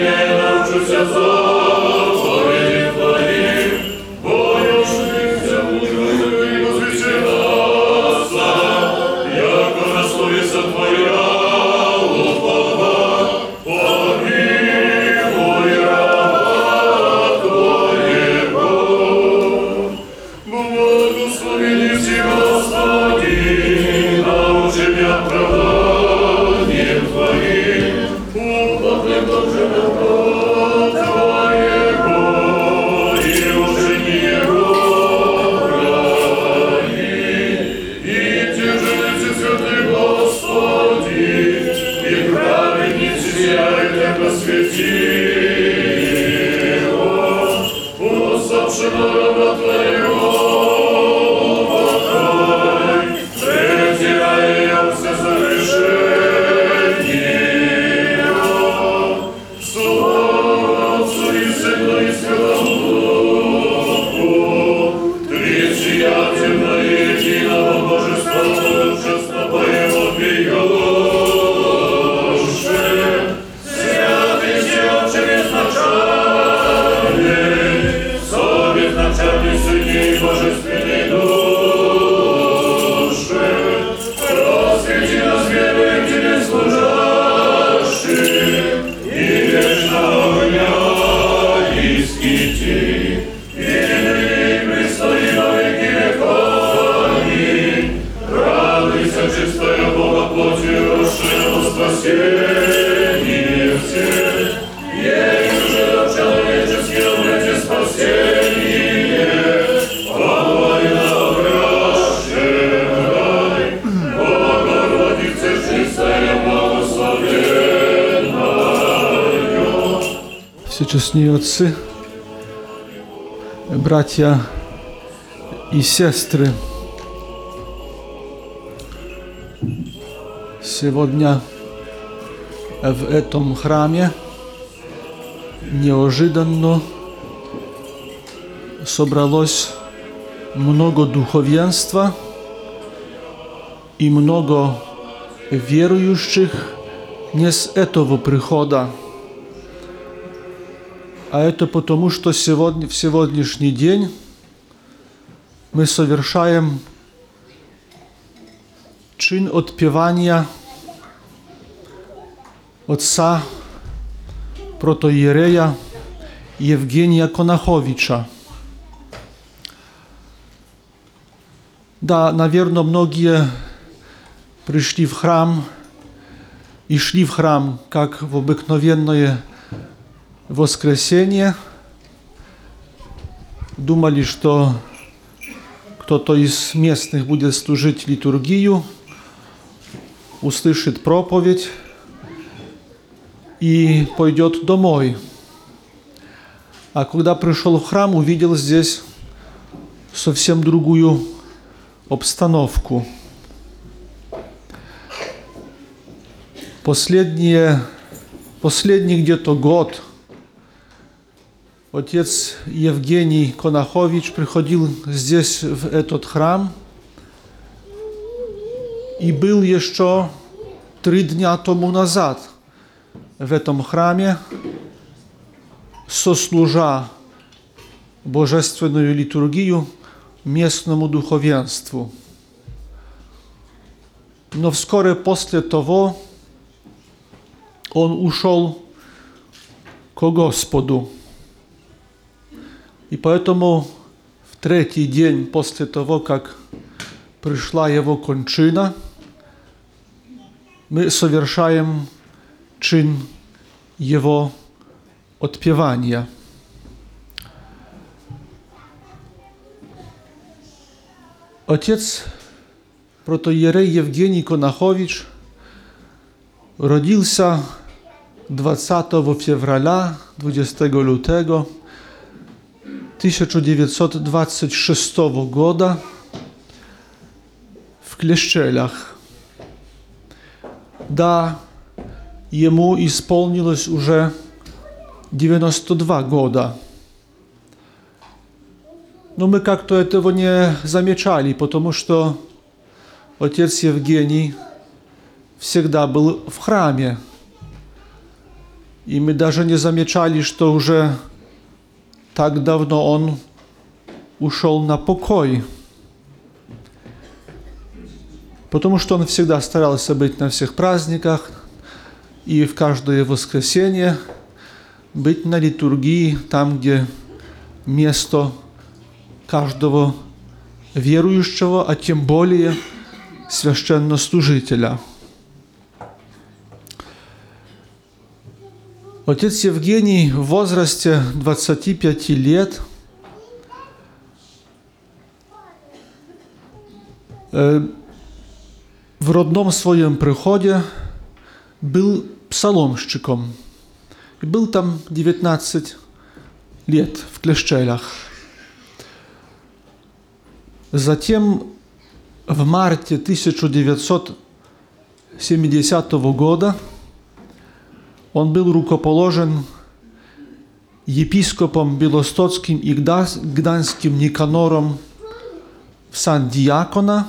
разум меня и Всечестные отцы, братья и сестры, сегодня в этом храме неожиданно собралось много духовенства и много верующих не с этого прихода, а это потому, что сегодня, в сегодняшний день мы совершаем чин отпевания отца протоиерея Евгения Конаховича. Да, наверное, многие пришли в храм и шли в храм, как в обыкновенное воскресенье, думали, что кто-то из местных будет служить литургию, услышит проповедь и пойдет домой. А когда пришел в храм, увидел здесь совсем другую обстановку. Последние, последний где-то год отец Евгений Конахович приходил здесь, в этот храм, и был еще три дня тому назад в этом храме, сослужа божественную литургию местному духовенству. Но вскоре после того он ушел к Господу. И поэтому в третий день после того, как пришла его кончина, мы совершаем чин его odpiewania. Ojciec protojerej Евгений Конахович родился 20 февраля 20 лютego 1926 года в Клещелях. Да, ему исполнилось уже 92 года. Но мы как-то этого не замечали, потому что отец Евгений всегда был в храме. И мы даже не замечали, что уже так давно он ушел на покой. Потому что он всегда старался быть на всех праздниках и в каждое воскресенье – быть на литургии там, где место каждого верующего, а тем более священнослужителя. Отец Евгений в возрасте 25 лет в родном своем приходе был псаломщиком – и был там 19 лет в Клещелях. Затем в марте 1970 года он был рукоположен епископом Белостоцким и Гданским Никанором в сан диакона,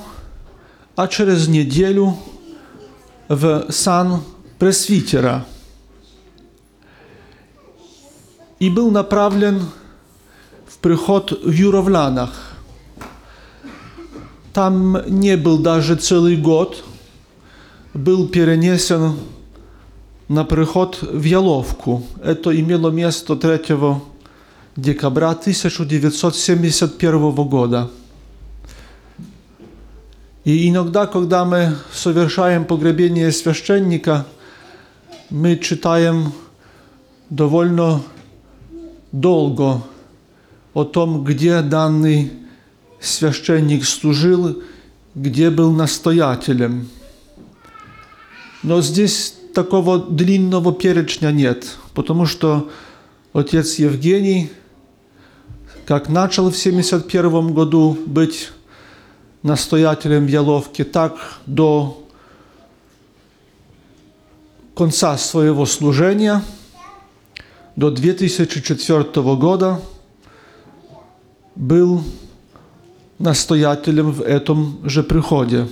а через неделю в сан пресвитера – и был направлен в приход в Юровлянах. Там не был даже целый год, был перенесен на приход в Яловку. Это имело место 3 декабря 1971 года. И иногда, когда мы совершаем погребение священника, мы читаем довольно долго о том, где данный священник служил, где был настоятелем. Но здесь такого длинного перечня нет, потому что отец Евгений, как начал в 1971 году быть настоятелем в Яловке, так до конца своего служения – до 2004 года был настоятелем в этом же приходе.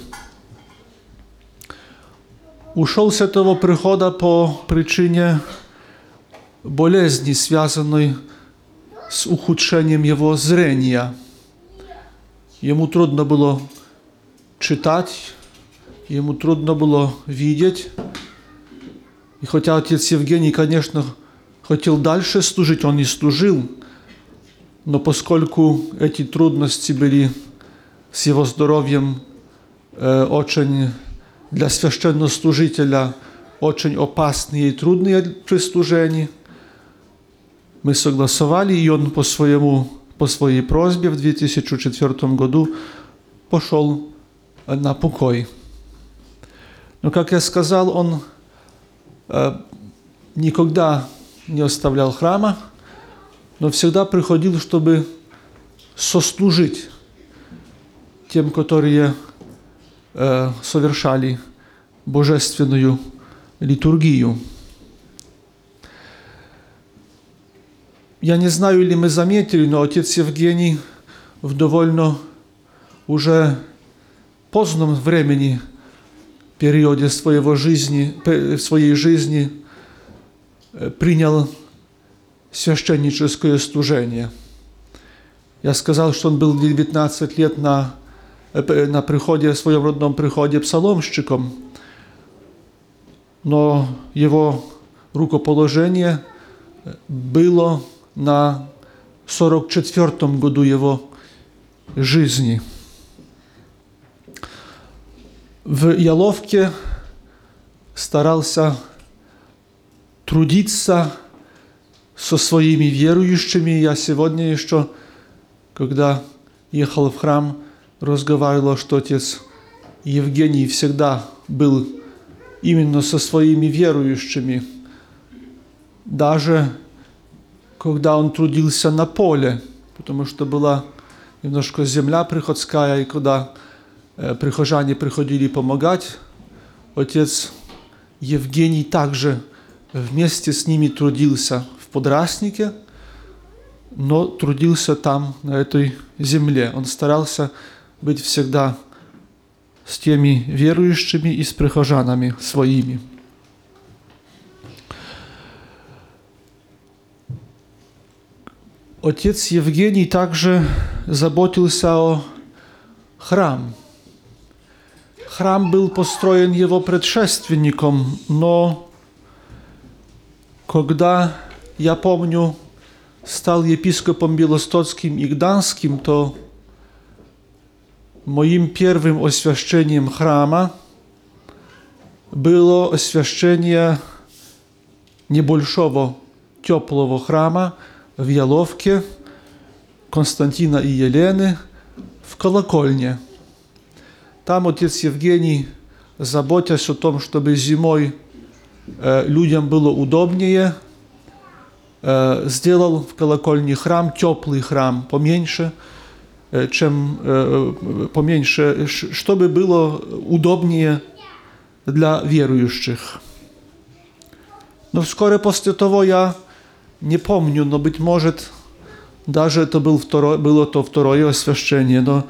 Ушел с этого прихода по причине болезни, связанной с ухудшением его зрения. Ему трудно было читать, ему трудно было видеть. И хотя отец Евгений, конечно, хотел дальше служить, он и служил, но поскольку эти трудности были с его здоровьем э, очень для священнослужителя очень опасные и трудные при служении, мы согласовали, и он по, своему, по своей просьбе в 2004 году пошел на покой. Но, как я сказал, он э, никогда не оставлял храма, но всегда приходил, чтобы сослужить тем, которые совершали божественную литургию. Я не знаю, или мы заметили, но отец Евгений в довольно уже позднем времени, периоде своего жизни, своей жизни – принял священническое служение. Я сказал, что он был 19 лет на na przychodzie, swoim rodnym przychodzie psalomszczykom. No, jego rukopolożenie było na 44 году его жизни. В Яловке старался трудиться со своими верующими. Я сегодня еще, когда ехал в храм, разговаривал, что отец Евгений всегда был именно со своими верующими. Даже когда он трудился на поле, потому что была немножко земля приходская, и когда э, прихожане приходили помогать, отец Евгений также вместе с ними трудился в подрастнике, но трудился там, на этой земле. Он старался быть всегда с теми верующими и с прихожанами своими. Отец Евгений также заботился о храм. Храм был построен его предшественником, но когда, я помню, стал епископом Bielostockim i Gdańskim, to moim pierwszym oświadczeniem chrama było oświadczenie niebольшого теплого храма в Яловке Константина и Елены в колокольне. Там отец Евгений, заботясь о том, чтобы зимой э, людям было удобнее, э, сделал в колокольне храм, теплый храм, поменьше, чем э, поменьше, ш- чтобы было удобнее для верующих. Но вскоре после того я не помню, но быть может, даже это был второй, было то второе освящение, но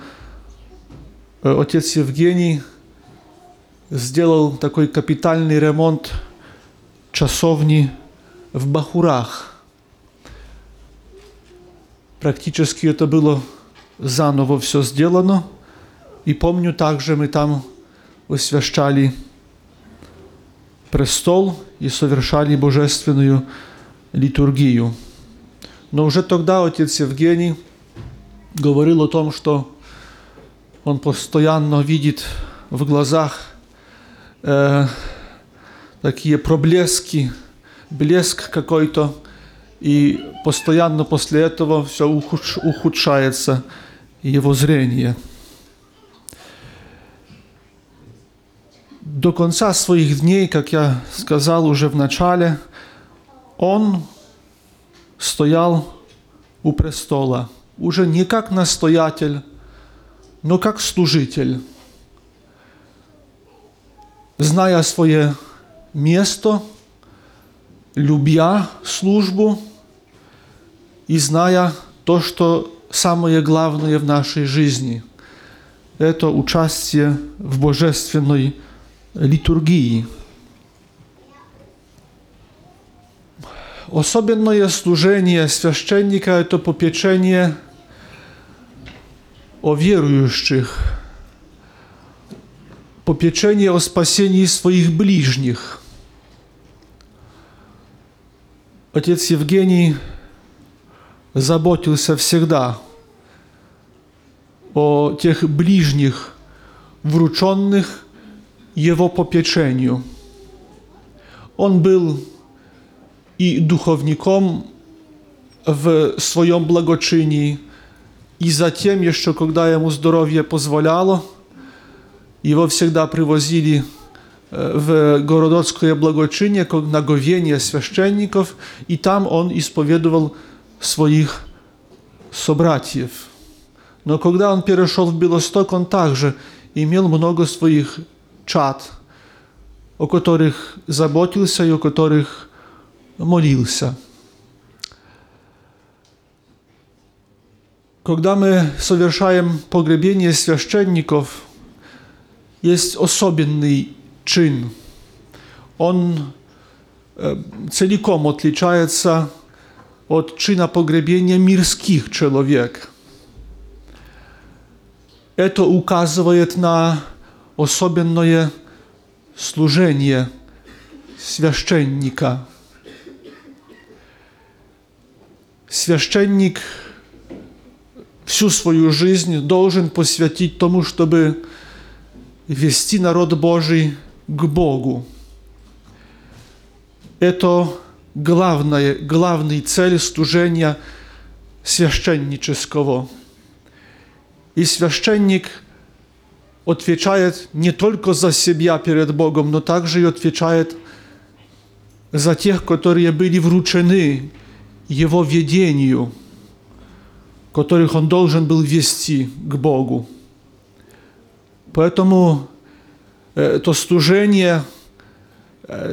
э, отец Евгений сделал такой капитальный ремонт часовни в Бахурах. Практически это было заново все сделано. И помню также мы там освящали престол и совершали божественную литургию. Но уже тогда отец Евгений говорил о том, что он постоянно видит в глазах э, такие проблески, блеск какой-то, и постоянно после этого все ухудш- ухудшается его зрение. До конца своих дней, как я сказал уже в начале, он стоял у престола, уже не как настоятель, но как служитель, зная свое место, любя службу и зная то, что самое главное в нашей жизни – это участие в божественной литургии. Особенное служение священника – это попечение о верующих, попечение о спасении своих ближних. Отец Евгений заботился всегда о тех ближних, врученных его попечению. Он был и духовником в своем благочинии, и затем еще, когда ему здоровье позволяло, его всегда привозили э, в Городоцкое благочиние на говение священников, и там он исповедовал своих собратьев. Но когда он перешел в Белосток, он также имел много своих чад, о которых заботился и о которых молился. Когда мы совершаем погребение священников, есть особенный чин. Он э, целиком отличается от чина погребения мирских человек. это указывает на особенное служение священника. Священник всю свою жизнь должен посвятить тому, чтобы вести народ Божий к Богу. Это главная, главная цель служения священнического. И священник отвечает не только за себя перед Богом, но также и отвечает за тех, которые были вручены его ведению, которых он должен был вести к Богу. Поэтому то служение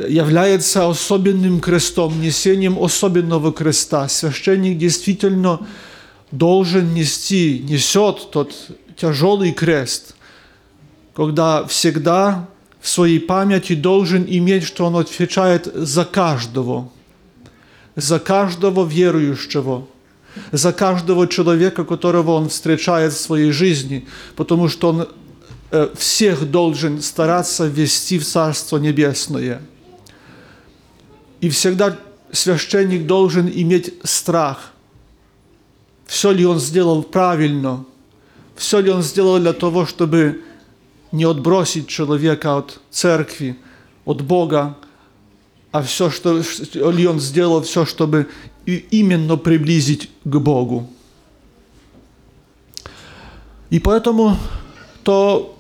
является особенным крестом, несением особенного креста. Священник действительно должен нести, несет тот тяжелый крест, когда всегда в своей памяти должен иметь, что он отвечает за каждого, за каждого верующего, за каждого человека, которого он встречает в своей жизни, потому что он всех должен стараться ввести в Царство Небесное. И всегда священник должен иметь страх. Все ли он сделал правильно? Все ли он сделал для того, чтобы не отбросить человека от церкви, от Бога, а все, что ли он сделал, все, чтобы именно приблизить к Богу. И поэтому то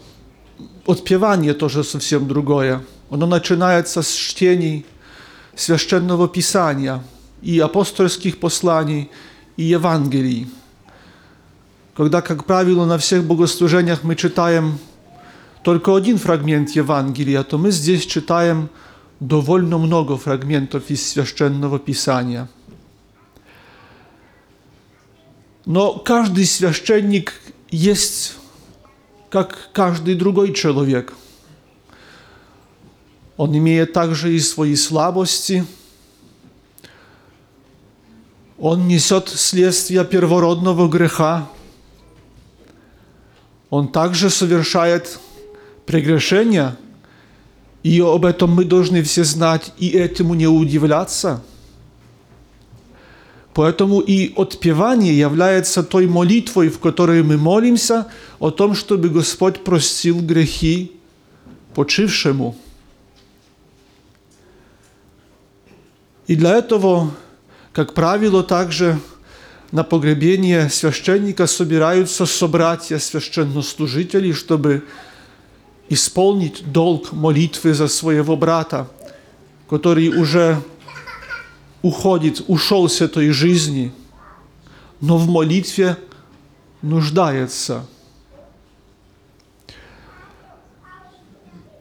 odpiewanie тоже совсем другое. Оно начинается с чтений Священного Писания и апостольских посланий, и Евангелий. Когда, как правило, на всех богослужениях мы читаем только один фрагмент Евангелия, то мы здесь читаем довольно много фрагментов из Священного Писания. Но каждый священник есть как каждый другой человек. Он имеет также и свои слабости. Он несет следствие первородного греха. Он также совершает прегрешения, и об этом мы должны все знать и этому не удивляться – Поэтому и отпевание является той молитвой, в которой мы молимся о том, чтобы Господь простил грехи почившему. И для этого, как правило, также на погребение священника собираются собратья священнослужителей, чтобы исполнить долг молитвы за своего брата, который уже уходит, ушел с этой жизни, но в молитве нуждается.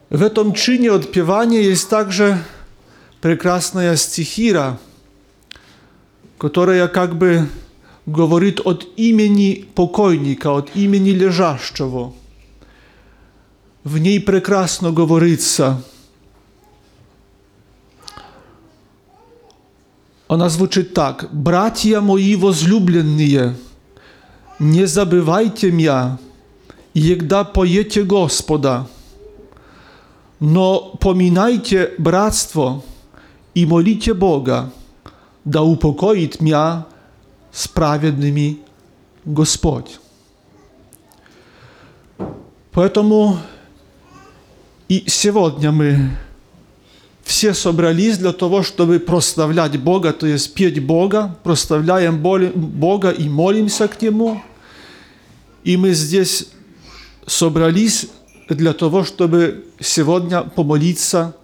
В этом чине отпевания есть также прекрасная стихира, которая как бы говорит от имени покойника, от имени лежащего. В ней прекрасно говорится – Она звучит так. «Братья мои возлюбленные, не забывайте меня, егда поете Господа, но поминайте братство и молите Бога, да упокоит меня справедными Господь». Поэтому и сегодня мы все собрались для того, чтобы прославлять Бога, то есть петь Бога, прославляем Бога и молимся к Нему. И мы здесь собрались для того, чтобы сегодня помолиться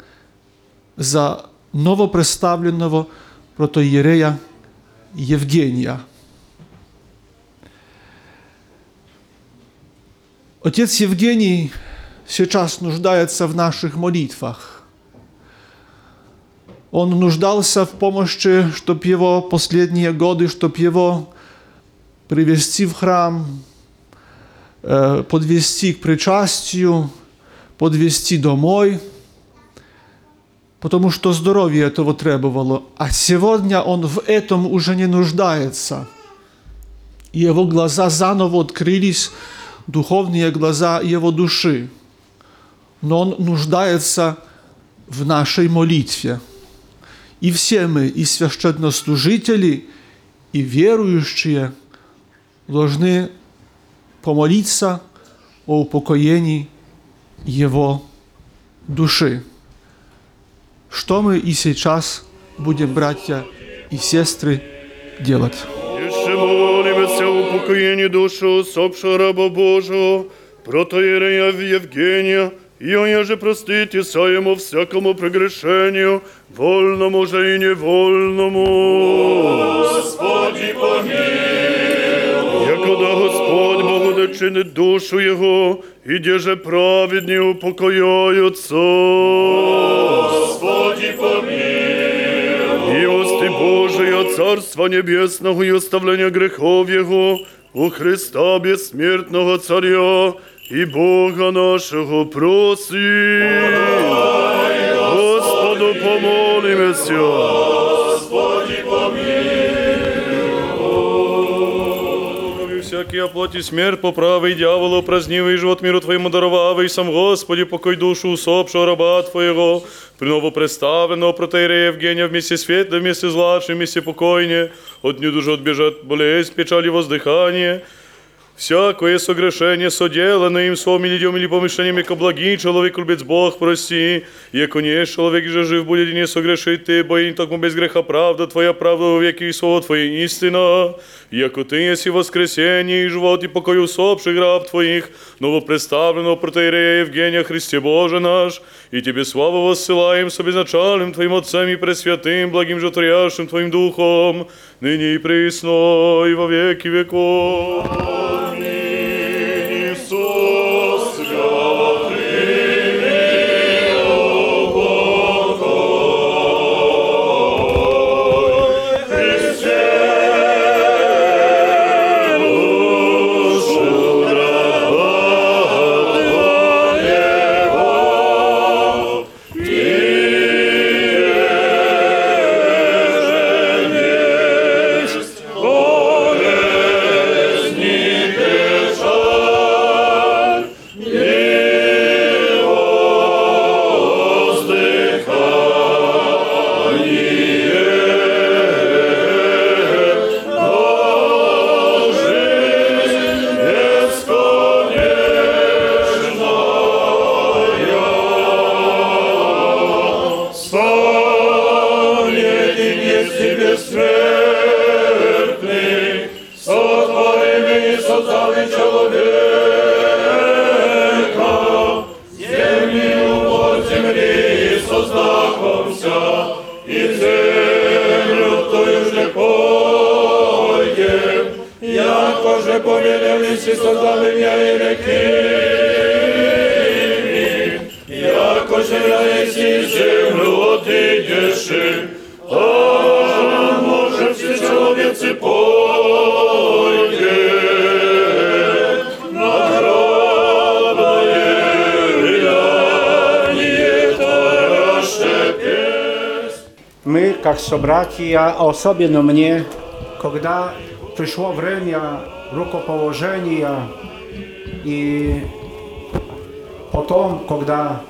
за новопредставленного протоиерея Евгения. Отец Евгений сейчас нуждается в наших молитвах. Он нуждался в помощи, чтобы его последние годы, чтобы его привести в храм, подвести к причастию, подвести домой, потому что здоровье этого требовало. А сегодня он в этом уже не нуждается. Его глаза заново открылись духовные глаза его души, но он нуждается в нашей молитве. И все мы, и священнослужители, и верующие, должны помолиться о упокоении его души. Что мы и сейчас будем, братья и сестры, делать? Еще молимся о упокоении души усопшего раба Божьего, протоиерея Евгения, и он же простит ему всякому прегрешению, вольному же и невольному. Господи, помилуй. Якода Господь Богу да чинит душу Его, и де же праведні упокояются. Господи, помилуй. Милости Божия, Царства Небесного и оставления грехов Его, у Христа бессмертного Царя и Бога нашего проси. Господу помолимся. Господи, помилуй. Всякий оплати смерть поправый, дьяволу празднивый живот миру Твоему даровавый, сам Господи, покой душу усопшего раба Твоего, при новопредставленного протеерея Евгения вместе светло, вместе злачным, вместе покойне, от дню душу отбежат болезнь, печаль и воздыхание, Всякое согрешение, соделанное им своим или идем или помышлением, яко благий человек любец Бог прости, яко не человек же жив будет и не согрешит ты, бо и так без греха правда твоя, правда во веки и слово твое истина, яко ты еси воскресение и живот и покой усопших раб твоих, новопредставленного протеерея Евгения Христе Боже наш, и тебе славу воссылаем с обезначальным твоим Отцем и Пресвятым, благим же Творящим твоим Духом, ныне и присно, и во веки веков. Повелелись и создали меня и реки, Яко же еси землю отидешь, а може все человецы пойдет на гробное влияние Твоя песнь. Мы, как собратья, а особенно мне, когда пришло время рукоположения. И потом, когда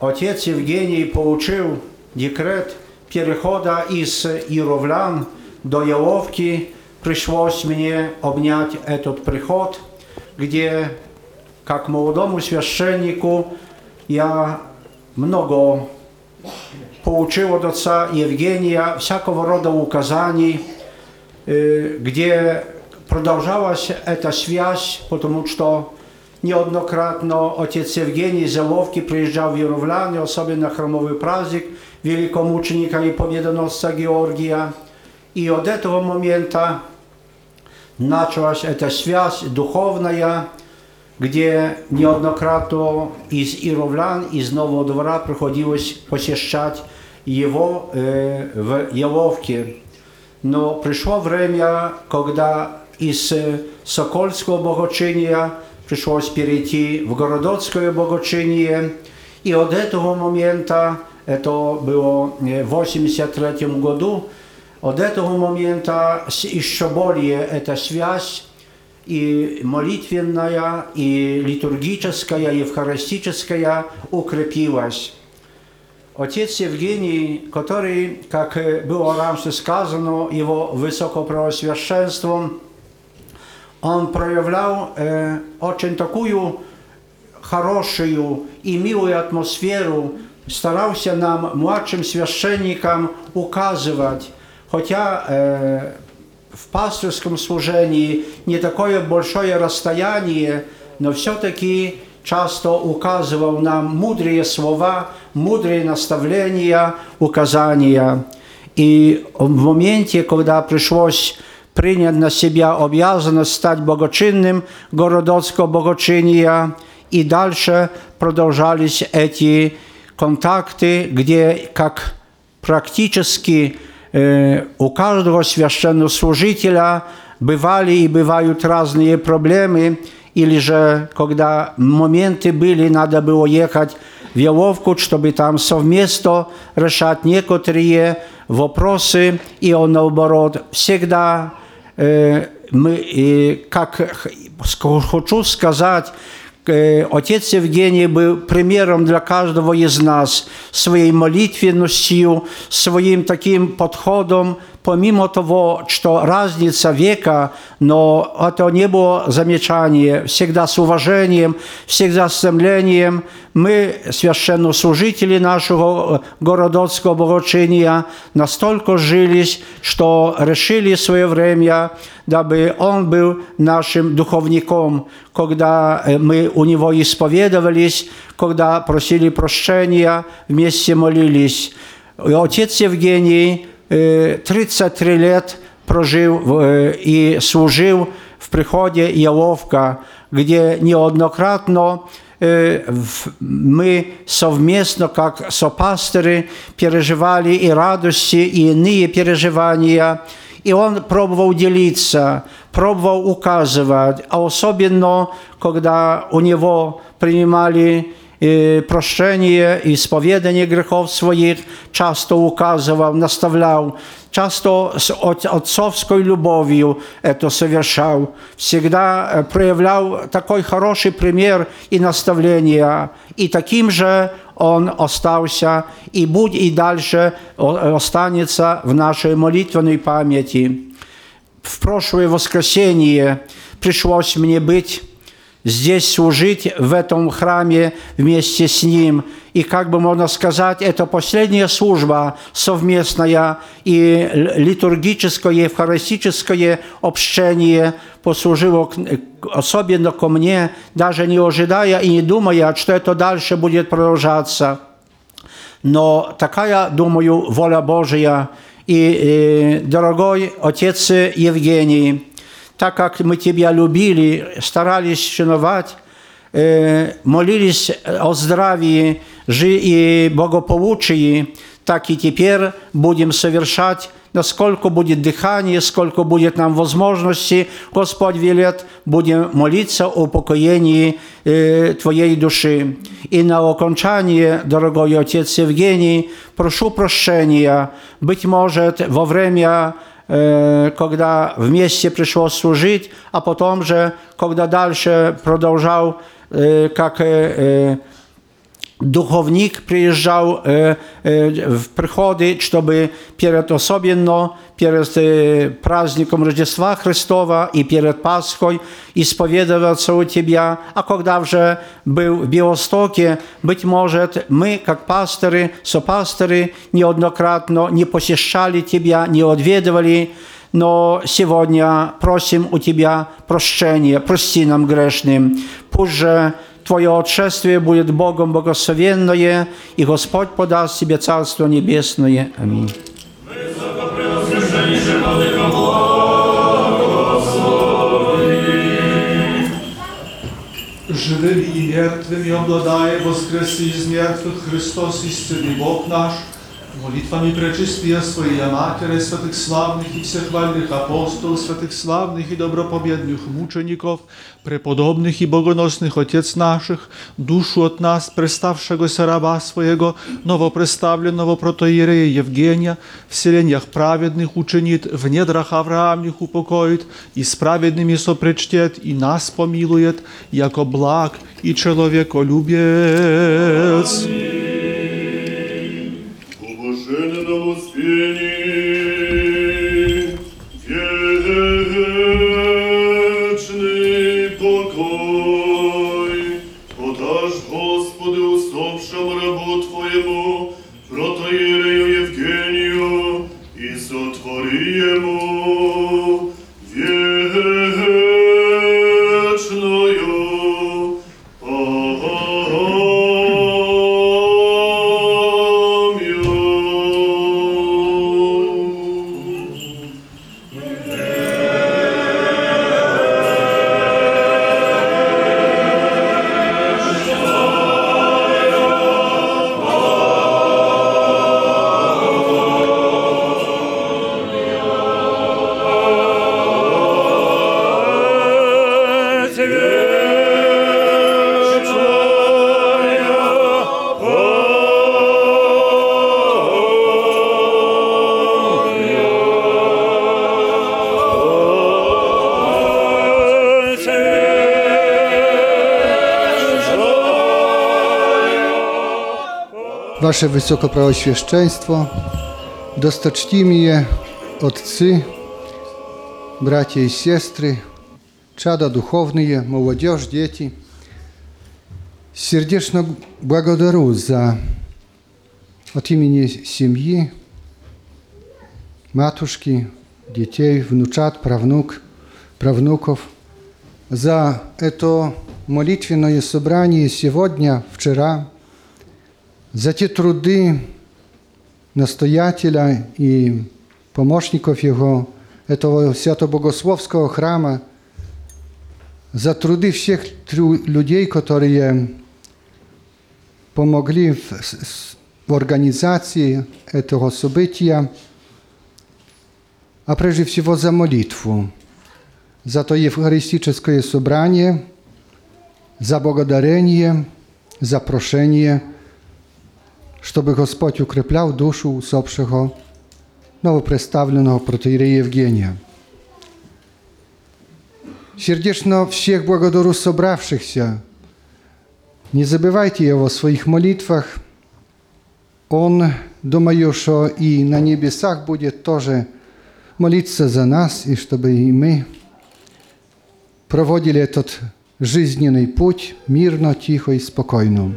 отец Евгений получил декрет перехода из Яровлян до Яловки, пришлось мне обнять этот приход, где, как молодому священнику, я много получил от отца Евгения всякого рода указаний, э, где продолжалась эта связь, потому что неоднократно отец Евгений Зеловки приезжал в Яровляне, особенно на храмовый праздник великомученика и победоносца Георгия. И от этого момента началась эта связь духовная, где неоднократно из Яровлян, из Нового двора приходилось посещать его э, в Яловке. Но пришло время, когда из э, Сокольского богочиния пришлось перейти в Городоцкое богочиние. И от этого момента, это было э, в 83 году, от этого момента с- еще более эта связь и молитвенная, и литургическая, и евхаристическая укрепилась. Отец Евгений, который, как было раньше сказано, его высокопреосвященством, он проявлял э, очень такую хорошую и милую атмосферу, старался нам, младшим священникам, указывать, хотя э, в пасторском служении не такое большое расстояние, но все-таки часто указывал нам мудрые слова, мудрые наставления, указания. И в моменте, когда пришлось принять на себя обязанность стать богочинным городоцкого богочиния, и дальше продолжались эти контакты, где как практически э, у каждого священнослужителя бывали и бывают разные проблемы, или же когда моменты были, надо было ехать в Еловку, чтобы там совместно решать некоторые вопросы, и он наоборот всегда э, мы, э, как хочу сказать, э, Отец Евгений был примером для каждого из нас своей молитвенностью, своим таким подходом, помимо того, что разница века, но это не было замечание, всегда с уважением, всегда с стремлением. Мы, священнослужители нашего городоцкого богочиния, настолько жились, что решили свое время, дабы он был нашим духовником, когда мы у него исповедовались, когда просили прощения, вместе молились. И отец Евгений 33 лет прожил и служил в приходе Яловка, где неоднократно мы совместно, как сопасторы, переживали и радости, и иные переживания. И он пробовал делиться, пробовал указывать, а особенно, когда у него принимали прощение, исповедание грехов своих, часто указывал, наставлял, часто с отцовской любовью это совершал, всегда проявлял такой хороший пример и наставление, и таким же он остался и будет и дальше останется в нашей молитвенной памяти. В прошлое воскресенье пришлось мне быть здесь служить в этом храме вместе с Ним. И, как бы можно сказать, это последняя служба совместная и литургическое, евхаристическое общение послужило особенно ко мне, даже не ожидая и не думая, что это дальше будет продолжаться. Но такая, думаю, воля Божия. И, и дорогой отец Евгений, так как мы Тебя любили, старались чиновать, молились о здравии и благополучии, так и теперь будем совершать, насколько будет дыхание, сколько будет нам возможности, Господь велет, будем молиться о упокоении Твоей души. И на окончание, дорогой отец Евгений, прошу прощения, быть может, во время когда вместе пришлось служить, а потом же, когда дальше продолжал, как духовник приезжал в приходы, чтобы перед особенно перед праздником Рождества Христова и перед Пасхой исповедоваться у Тебя. А когда уже был в Биостоке, быть может, мы, как пасторы, сопасторы, неоднократно не посещали Тебя, не отведывали, но сегодня просим у Тебя прощения, прости нам грешным. Пусть же Твое отшествие будет Богом благословенное, и Господь подаст Тебе Царство Небесное. Аминь. Живыми и мертвыми обладая, воскреси из мертвых Христос, истинный Бог наш, Молитвами пречистия Своей Матери, святых славных и всехвальных апостолов, святых славных и добропобедных мучеников, преподобных и богоносных Отец наших, душу от нас, представшегося раба Своего, новопреставленного протоиерея Евгения, в селениях праведных учинит, в недрах Авраамних упокоит, и с праведными сопричтет, и нас помилует, яко благ и человеколюбец. Блаженне Wasze Wysokoprawoświeszczeństwo, dostочтимые отцы, братья и сестры, чада духовные, молодежь, дети, сердечно благодарю за от имени семьи, матушки, детей, внучат, правнук, правнуков, за это молитвенное собрание сегодня, вчера, за те труды настоятеля и помощников его, этого свято-богословского храма, за труды всех тру- людей, которые помогли в, с- с- в организации этого события, а прежде всего за молитву, за то евхаристическое собрание, за благодарение, за прошение – чтобы Господь укреплял душу усопшего новопредставленного протеерея Евгения. Сердечно всех благодарю собравшихся. Не забывайте его в своих молитвах. Он, думаю, что и на небесах будет тоже молиться за нас, и чтобы и мы проводили этот жизненный путь мирно, тихо и спокойно.